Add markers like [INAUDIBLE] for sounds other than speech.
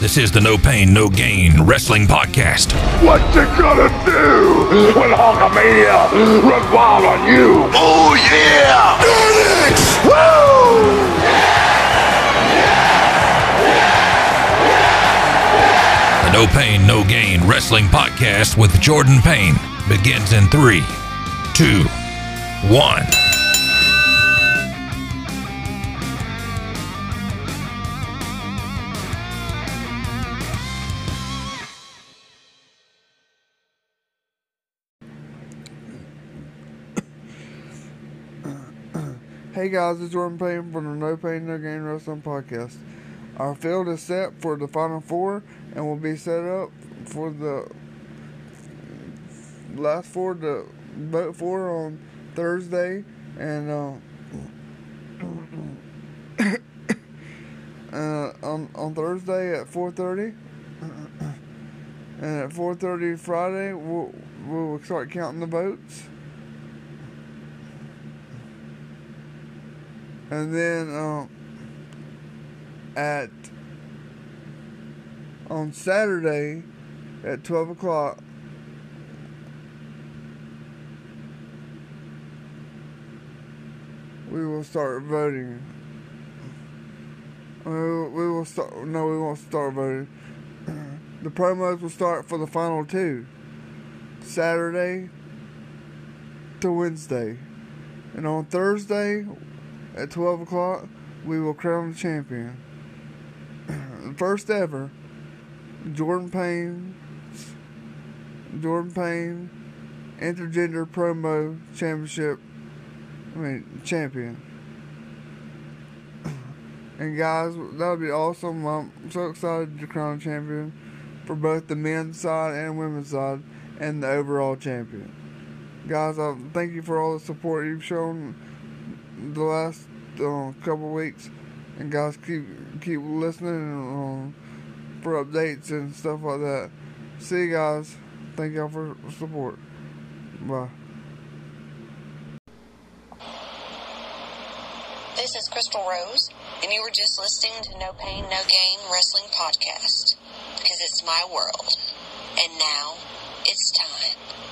This is the No Pain, No Gain Wrestling Podcast. What you gonna do when Hulkamania runs wild on you? Oh yeah! Phoenix! Woo! The No Pain, No Gain Wrestling Podcast with Jordan Payne begins in three, two, one. Hey guys, it's Jordan Payne from the No Pain No Gain Wrestling Podcast. Our field is set for the final four and will be set up for the last four to vote for on Thursday and uh, [COUGHS] uh, on on Thursday at four thirty. [COUGHS] And at four thirty Friday, we'll we'll start counting the votes. And then um, at on Saturday at twelve o'clock, we will start voting. We will, we will start. No, we won't start voting. [CLEARS THROAT] The promos will start for the final two. Saturday to Wednesday, and on Thursday at 12 o'clock, we will crown the champion. [CLEARS THROAT] First ever, Jordan Payne, Jordan Payne, intergender promo championship, I mean, champion. [CLEARS THROAT] And guys, that would be awesome. I'm so excited to crown a champion for both the men's side and women's side and the overall champion. Guys, I thank you for all the support you've shown the last uh, couple weeks, and guys keep keep listening um, for updates and stuff like that. See you guys. Thank y'all for support. Bye. This is Crystal Rose, and you were just listening to No Pain, No Gain Wrestling Podcast because it's my world. And now it's time.